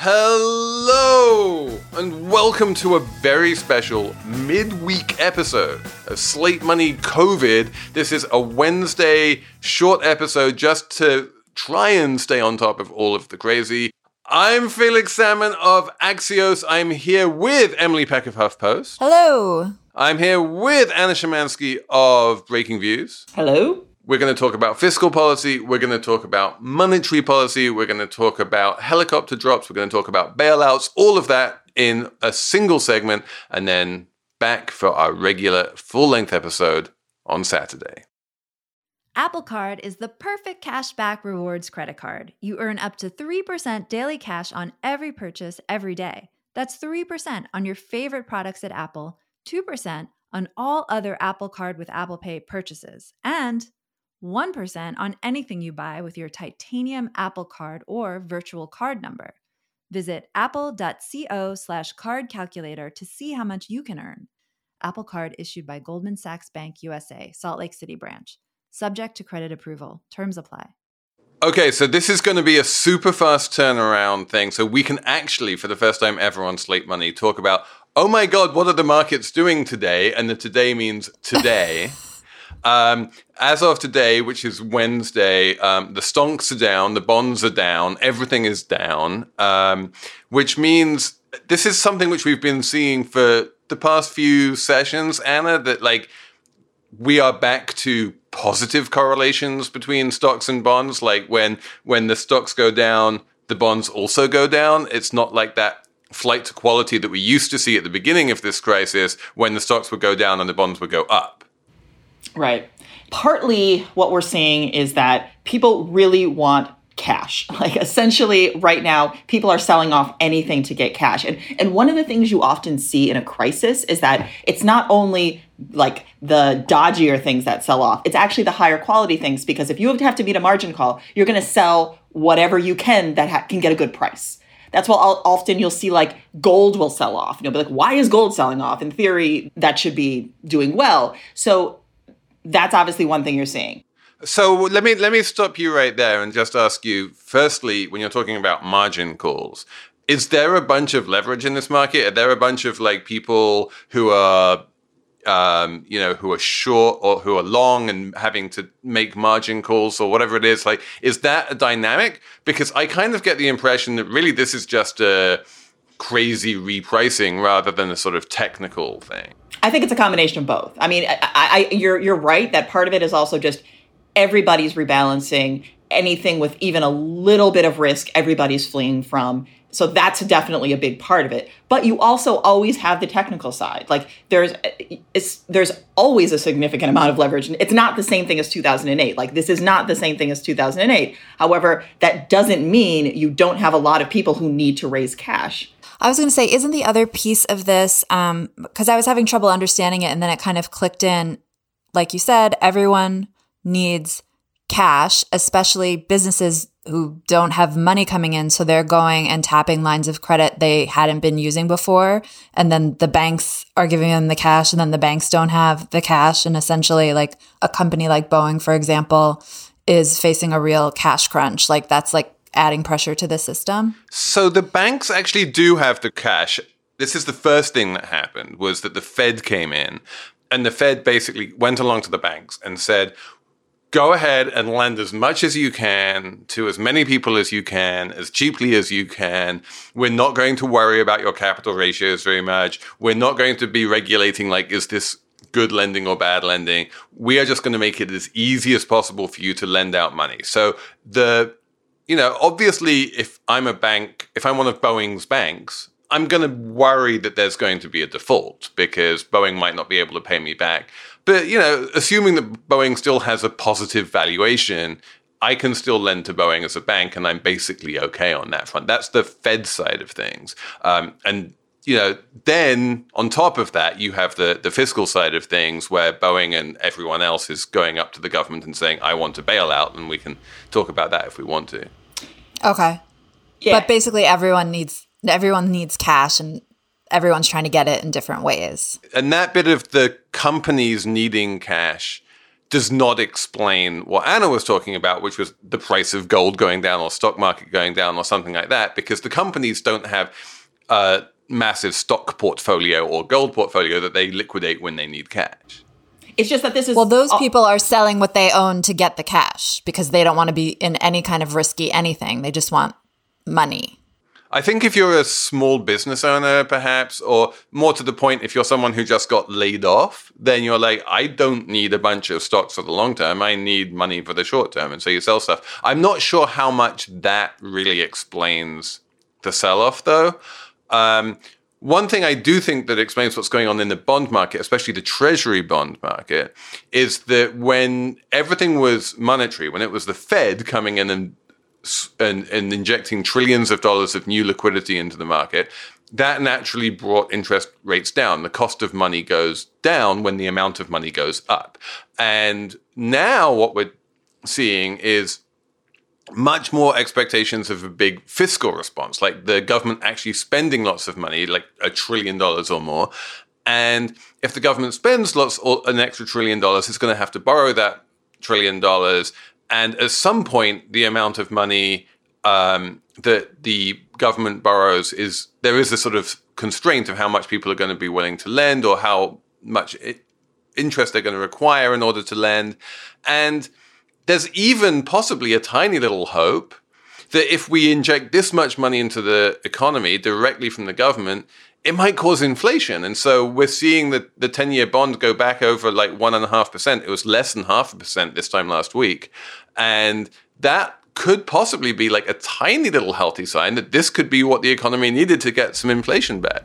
Hello, and welcome to a very special midweek episode of Slate Money COVID. This is a Wednesday short episode just to try and stay on top of all of the crazy. I'm Felix Salmon of Axios. I'm here with Emily Peck of HuffPost. Hello. I'm here with Anna Szymanski of Breakingviews. Hello. We're going to talk about fiscal policy. We're going to talk about monetary policy. We're going to talk about helicopter drops. We're going to talk about bailouts, all of that in a single segment, and then back for our regular full length episode on Saturday. Apple Card is the perfect cashback rewards credit card. You earn up to 3% daily cash on every purchase every day. That's 3% on your favorite products at Apple, 2% on all other Apple Card with Apple Pay purchases, and 1% on anything you buy with your titanium Apple Card or virtual card number. Visit apple.co slash card calculator to see how much you can earn. Apple Card issued by Goldman Sachs Bank USA, Salt Lake City branch. Subject to credit approval. Terms apply. Okay, so this is going to be a super fast turnaround thing. So we can actually, for the first time ever on Slate Money, talk about, oh my God, what are the markets doing today? And the today means today. Um, as of today, which is Wednesday, um, the stonks are down, the bonds are down, everything is down, um, which means this is something which we've been seeing for the past few sessions, Anna, that like we are back to positive correlations between stocks and bonds. Like when when the stocks go down, the bonds also go down. It's not like that flight to quality that we used to see at the beginning of this crisis when the stocks would go down and the bonds would go up. Right. Partly what we're seeing is that people really want cash. Like essentially right now people are selling off anything to get cash. And and one of the things you often see in a crisis is that it's not only like the dodgier things that sell off. It's actually the higher quality things because if you have to meet a margin call, you're going to sell whatever you can that ha- can get a good price. That's why often you'll see like gold will sell off. You'll be like, why is gold selling off? In theory, that should be doing well. So that's obviously one thing you're seeing. So let me let me stop you right there and just ask you. Firstly, when you're talking about margin calls, is there a bunch of leverage in this market? Are there a bunch of like people who are um, you know, who are short or who are long and having to make margin calls or whatever it is. Like, is that a dynamic? Because I kind of get the impression that really this is just a crazy repricing rather than a sort of technical thing. I think it's a combination of both. I mean, I, I, you're you're right that part of it is also just everybody's rebalancing. Anything with even a little bit of risk, everybody's fleeing from. So that's definitely a big part of it. But you also always have the technical side. Like there's there's always a significant amount of leverage. It's not the same thing as 2008. Like this is not the same thing as 2008. However, that doesn't mean you don't have a lot of people who need to raise cash. I was going to say, isn't the other piece of this, because um, I was having trouble understanding it and then it kind of clicked in. Like you said, everyone needs cash, especially businesses who don't have money coming in so they're going and tapping lines of credit they hadn't been using before and then the banks are giving them the cash and then the banks don't have the cash and essentially like a company like Boeing for example is facing a real cash crunch like that's like adding pressure to the system so the banks actually do have the cash this is the first thing that happened was that the fed came in and the fed basically went along to the banks and said go ahead and lend as much as you can to as many people as you can, as cheaply as you can. We're not going to worry about your capital ratios very much. We're not going to be regulating like, is this good lending or bad lending? We are just going to make it as easy as possible for you to lend out money. So the, you know, obviously, if I'm a bank, if I'm one of Boeing's banks, I'm going to worry that there's going to be a default because Boeing might not be able to pay me back. But, you know, assuming that Boeing still has a positive valuation, I can still lend to Boeing as a bank, and I'm basically okay on that front. That's the Fed side of things. Um, and you know, then on top of that, you have the the fiscal side of things, where Boeing and everyone else is going up to the government and saying, "I want a bailout," and we can talk about that if we want to. Okay, yeah. but basically, everyone needs everyone needs cash, and everyone's trying to get it in different ways. And that bit of the companies needing cash does not explain what Anna was talking about, which was the price of gold going down or stock market going down or something like that, because the companies don't have a massive stock portfolio or gold portfolio that they liquidate when they need cash. It's just that this is well, those people are selling what they own to get the cash because they don't want to be in any kind of risky anything. They just want money. I think if you're a small business owner, perhaps, or more to the point, if you're someone who just got laid off, then you're like, I don't need a bunch of stocks for the long term. I need money for the short term. And so you sell stuff. I'm not sure how much that really explains the sell off, though. Um, one thing I do think that explains what's going on in the bond market, especially the treasury bond market, is that when everything was monetary, when it was the Fed coming in and and, and injecting trillions of dollars of new liquidity into the market, that naturally brought interest rates down. The cost of money goes down when the amount of money goes up. And now what we're seeing is much more expectations of a big fiscal response, like the government actually spending lots of money, like a trillion dollars or more. And if the government spends lots or an extra trillion dollars, it's going to have to borrow that trillion dollars and at some point, the amount of money um, that the government borrows is there is a sort of constraint of how much people are going to be willing to lend or how much interest they're going to require in order to lend. And there's even possibly a tiny little hope that if we inject this much money into the economy directly from the government, it might cause inflation. And so we're seeing the, the 10 year bond go back over like 1.5%. It was less than half a percent this time last week. And that could possibly be like a tiny little healthy sign that this could be what the economy needed to get some inflation back.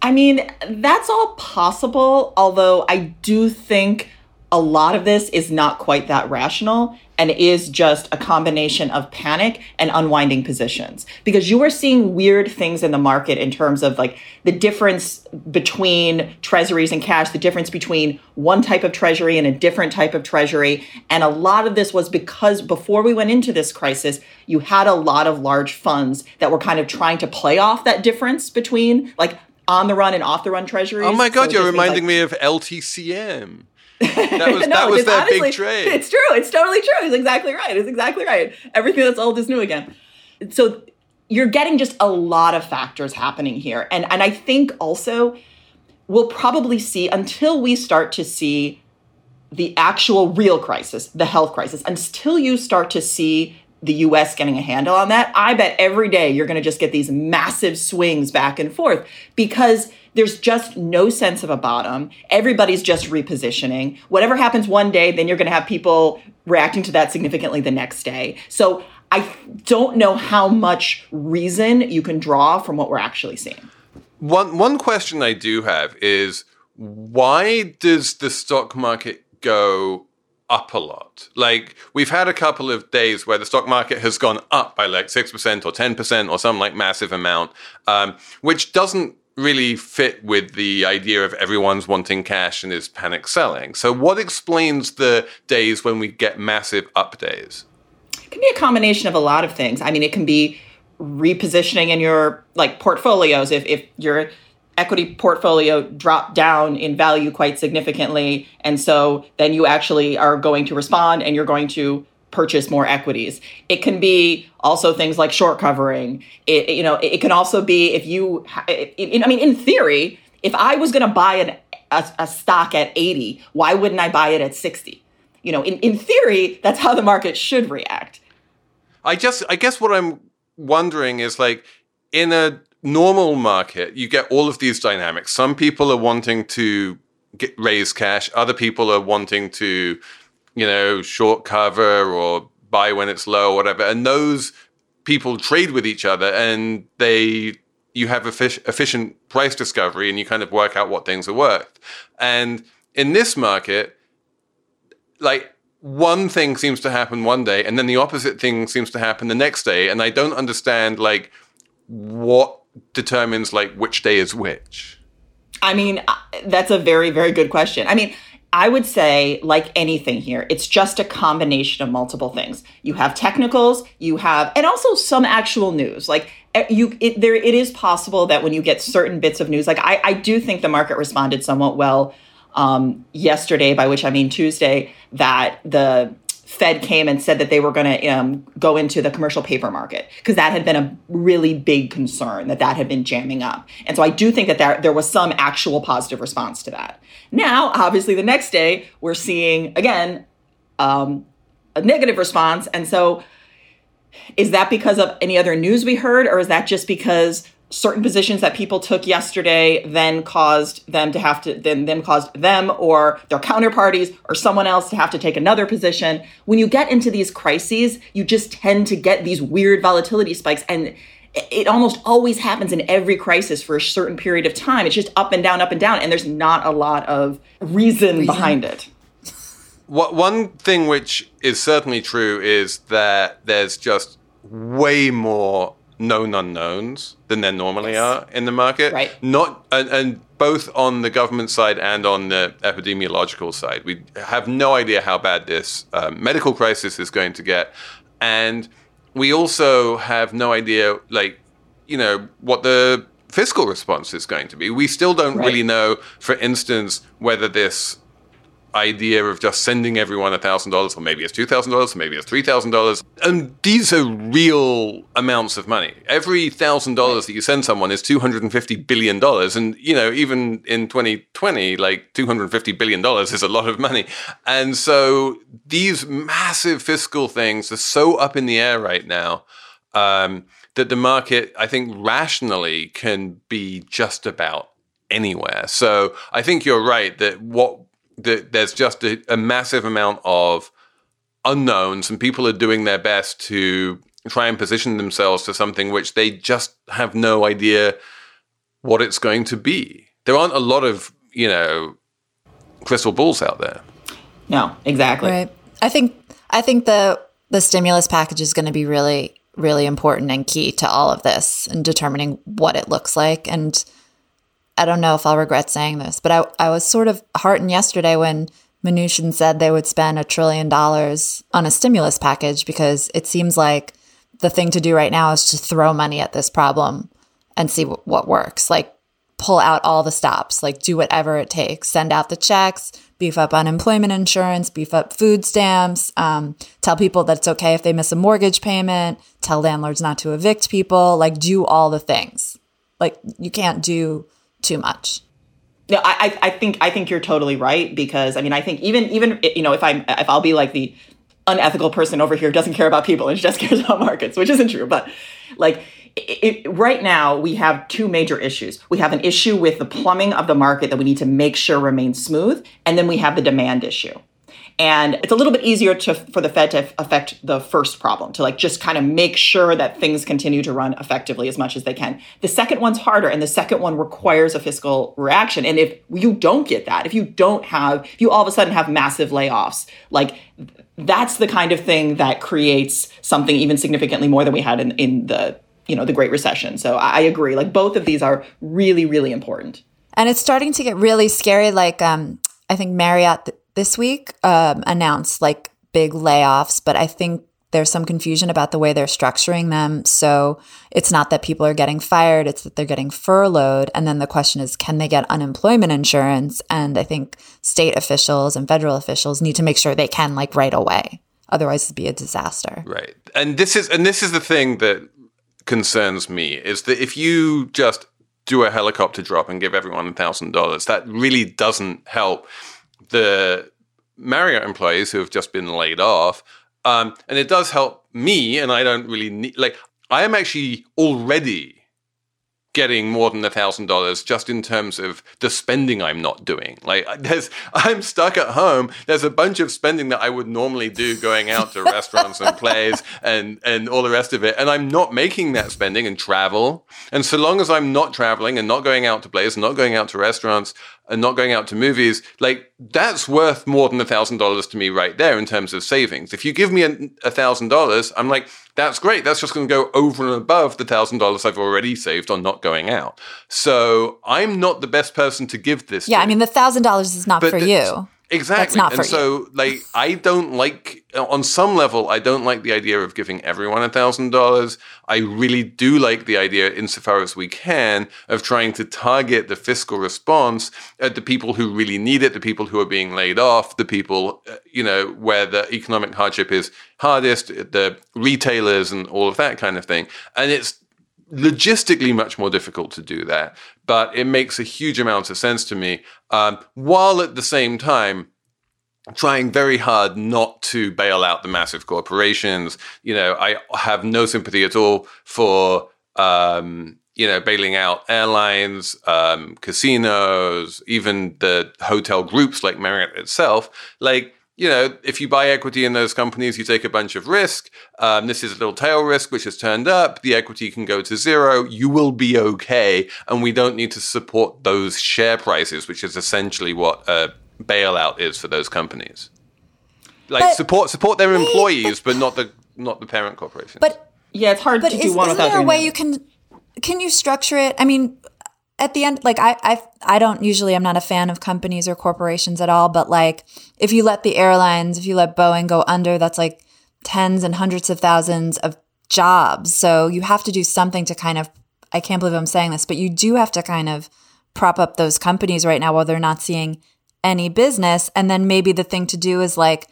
I mean, that's all possible, although I do think a lot of this is not quite that rational and is just a combination of panic and unwinding positions. Because you are seeing weird things in the market in terms of like the difference between treasuries and cash the difference between one type of treasury and a different type of treasury. And a lot of this was because before we went into this crisis you had a lot of large funds that were kind of trying to play off that difference between like on the run and off the run treasuries. Oh my god so you're reminding like, me of LTCM that was, no, that was that honestly, big trade. It's true. It's totally true. It's exactly right. It's exactly right. Everything that's old is new again. So you're getting just a lot of factors happening here. And and I think also we'll probably see until we start to see the actual real crisis, the health crisis, until you start to see the US getting a handle on that, I bet every day you're going to just get these massive swings back and forth because there's just no sense of a bottom. Everybody's just repositioning. Whatever happens one day, then you're going to have people reacting to that significantly the next day. So I don't know how much reason you can draw from what we're actually seeing. One one question I do have is why does the stock market go up a lot. Like we've had a couple of days where the stock market has gone up by like 6% or 10% or some like massive amount, um, which doesn't really fit with the idea of everyone's wanting cash and is panic selling. So, what explains the days when we get massive up days? It can be a combination of a lot of things. I mean, it can be repositioning in your like portfolios if if your equity portfolio dropped down in value quite significantly. And so then you actually are going to respond and you're going to purchase more equities. It can be also things like short covering. It you know it can also be if you it, i mean in theory if i was going to buy an, a, a stock at 80 why wouldn't i buy it at 60 you know in, in theory that's how the market should react. I just i guess what i'm wondering is like in a normal market, you get all of these dynamics. Some people are wanting to get raise cash, other people are wanting to, you know, short cover or buy when it's low or whatever. And those people trade with each other and they you have efficient price discovery and you kind of work out what things are worth. And in this market, like one thing seems to happen one day and then the opposite thing seems to happen the next day and i don't understand like what determines like which day is which i mean uh, that's a very very good question i mean I would say, like anything here, it's just a combination of multiple things. You have technicals, you have, and also some actual news. Like eh, you, it, there, it is possible that when you get certain bits of news, like I, I do think the market responded somewhat well um, yesterday, by which I mean Tuesday, that the Fed came and said that they were going to um, go into the commercial paper market because that had been a really big concern that that had been jamming up. And so I do think that there, there was some actual positive response to that. Now, obviously, the next day we're seeing again um, a negative response. And so is that because of any other news we heard, or is that just because certain positions that people took yesterday then caused them to have to then them caused them or their counterparties or someone else to have to take another position. When you get into these crises you just tend to get these weird volatility spikes and it almost always happens in every crisis for a certain period of time. It's just up and down up and down and there's not a lot of reason, reason. behind it. What one thing which is certainly true is that there's just way more known unknowns than there normally yes. are in the market. Right. Not and, and, both on the government side and on the epidemiological side, we have no idea how bad this um, medical crisis is going to get, and we also have no idea, like you know, what the fiscal response is going to be. We still don't right. really know, for instance, whether this idea of just sending everyone $1,000, or maybe it's $2,000, or maybe it's $3,000. And these are real amounts of money. Every $1,000 that you send someone is $250 billion. And, you know, even in 2020, like $250 billion is a lot of money. And so these massive fiscal things are so up in the air right now. Um, that the market, I think, rationally can be just about anywhere. So I think you're right that what that there's just a, a massive amount of unknowns, and people are doing their best to try and position themselves to something which they just have no idea what it's going to be. There aren't a lot of, you know, crystal balls out there. No, exactly. Right. I think I think the the stimulus package is going to be really really important and key to all of this and determining what it looks like and I don't know if I'll regret saying this, but I, I was sort of heartened yesterday when Mnuchin said they would spend a trillion dollars on a stimulus package because it seems like the thing to do right now is to throw money at this problem and see w- what works. Like pull out all the stops, like do whatever it takes, send out the checks, beef up unemployment insurance, beef up food stamps, um, tell people that it's okay if they miss a mortgage payment, tell landlords not to evict people, like do all the things. Like you can't do too much. No, I, I think I think you're totally right because I mean I think even even you know if I'm if I'll be like the unethical person over here doesn't care about people and just cares about markets, which isn't true, but like it, it, right now we have two major issues. We have an issue with the plumbing of the market that we need to make sure remains smooth, and then we have the demand issue. And it's a little bit easier to for the Fed to affect the first problem, to like just kind of make sure that things continue to run effectively as much as they can. The second one's harder, and the second one requires a fiscal reaction. And if you don't get that, if you don't have, if you all of a sudden have massive layoffs, like that's the kind of thing that creates something even significantly more than we had in, in the you know the Great Recession. So I agree. Like both of these are really, really important. And it's starting to get really scary. Like um, I think Marriott this week um, announced like big layoffs, but I think there's some confusion about the way they're structuring them. So it's not that people are getting fired, it's that they're getting furloughed. And then the question is, can they get unemployment insurance? And I think state officials and federal officials need to make sure they can like right away. Otherwise it'd be a disaster. Right. And this is and this is the thing that concerns me is that if you just do a helicopter drop and give everyone a thousand dollars, that really doesn't help the Marriott employees who have just been laid off. Um, and it does help me, and I don't really need like I am actually already getting more than a thousand dollars just in terms of the spending I'm not doing. Like there's I'm stuck at home. There's a bunch of spending that I would normally do going out to restaurants and plays and and all the rest of it. And I'm not making that spending and travel. And so long as I'm not traveling and not going out to plays and not going out to restaurants and not going out to movies, like that's worth more than a thousand dollars to me right there in terms of savings. If you give me a thousand dollars, I'm like, that's great. That's just going to go over and above the thousand dollars I've already saved on not going out. So I'm not the best person to give this. Yeah, to. I mean the thousand dollars is not but for you. Exactly. That's not and so, you. like, I don't like, on some level, I don't like the idea of giving everyone a thousand dollars. I really do like the idea, insofar as we can, of trying to target the fiscal response at the people who really need it, the people who are being laid off, the people, uh, you know, where the economic hardship is hardest, the retailers and all of that kind of thing. And it's logistically much more difficult to do that, but it makes a huge amount of sense to me. Um, while at the same time, trying very hard not to bail out the massive corporations. You know, I have no sympathy at all for um, you know bailing out airlines, um, casinos, even the hotel groups like Marriott itself. Like you know, if you buy equity in those companies, you take a bunch of risk. Um, this is a little tail risk, which has turned up. The equity can go to zero. You will be okay. And we don't need to support those share prices, which is essentially what a bailout is for those companies. Like But- support support their employees, but not the not the parent corporation. But Yeah, it's hard but to is, do one isn't without there a way the you can can you structure it? I mean, at the end, like I I I don't usually I'm not a fan of companies or corporations at all, but like if you let the airlines, if you let Boeing go under, that's like tens and hundreds of thousands of jobs. So you have to do something to kind of I can't believe I'm saying this, but you do have to kind of prop up those companies right now while they're not seeing any business. And then maybe the thing to do is like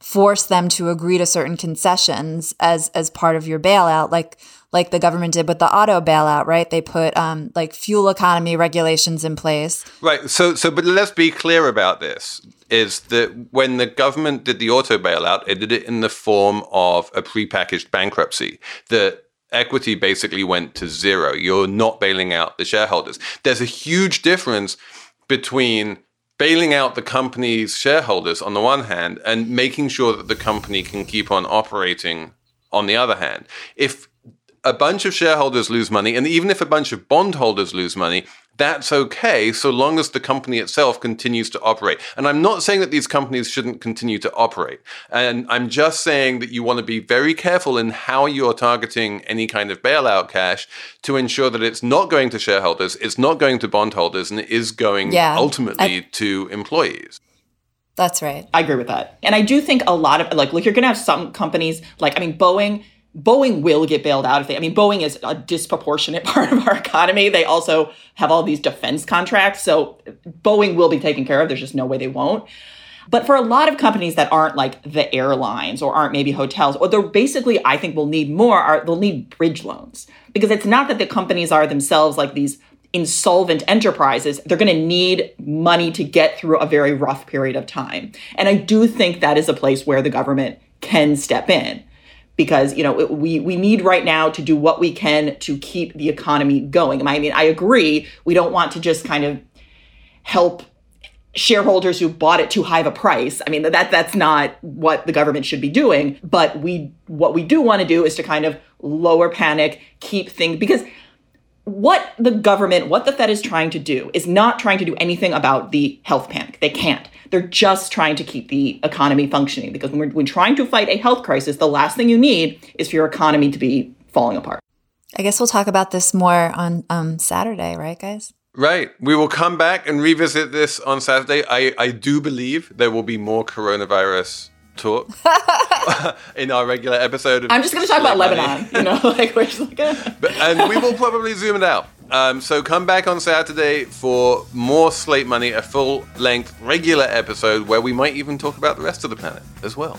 force them to agree to certain concessions as as part of your bailout, like like the government did with the auto bailout, right? They put um, like fuel economy regulations in place. Right. So, so, but let's be clear about this: is that when the government did the auto bailout, it did it in the form of a prepackaged bankruptcy. The equity basically went to zero. You're not bailing out the shareholders. There's a huge difference between bailing out the company's shareholders on the one hand and making sure that the company can keep on operating on the other hand. If a bunch of shareholders lose money, and even if a bunch of bondholders lose money, that's okay so long as the company itself continues to operate. And I'm not saying that these companies shouldn't continue to operate. And I'm just saying that you want to be very careful in how you're targeting any kind of bailout cash to ensure that it's not going to shareholders, it's not going to bondholders, and it is going Yeah, ultimately I- to employees. That's right. I agree with that. And I do think a lot of like look, you're gonna have some companies like I mean Boeing. Boeing will get bailed out if they. I mean, Boeing is a disproportionate part of our economy. They also have all these defense contracts, so Boeing will be taken care of. There's just no way they won't. But for a lot of companies that aren't like the airlines or aren't maybe hotels, or they're basically, I think, will need more. Are they'll need bridge loans because it's not that the companies are themselves like these insolvent enterprises. They're going to need money to get through a very rough period of time, and I do think that is a place where the government can step in because you know we we need right now to do what we can to keep the economy going. I mean, I agree. We don't want to just kind of help shareholders who bought it too high of a price. I mean, that that's not what the government should be doing. But we what we do want to do is to kind of lower panic, keep things because what the government, what the Fed is trying to do is not trying to do anything about the health panic. They can't. They're just trying to keep the economy functioning because when we're when trying to fight a health crisis, the last thing you need is for your economy to be falling apart. I guess we'll talk about this more on um, Saturday, right, guys? Right. We will come back and revisit this on Saturday. I, I do believe there will be more coronavirus talk in our regular episode. Of I'm just going to talk about Lebanon. You know, like we're just like. uh, But- and we will probably zoom it out. Um, so come back on Saturday for more Slate Money, a full length regular episode where we might even talk about the rest of the planet as well.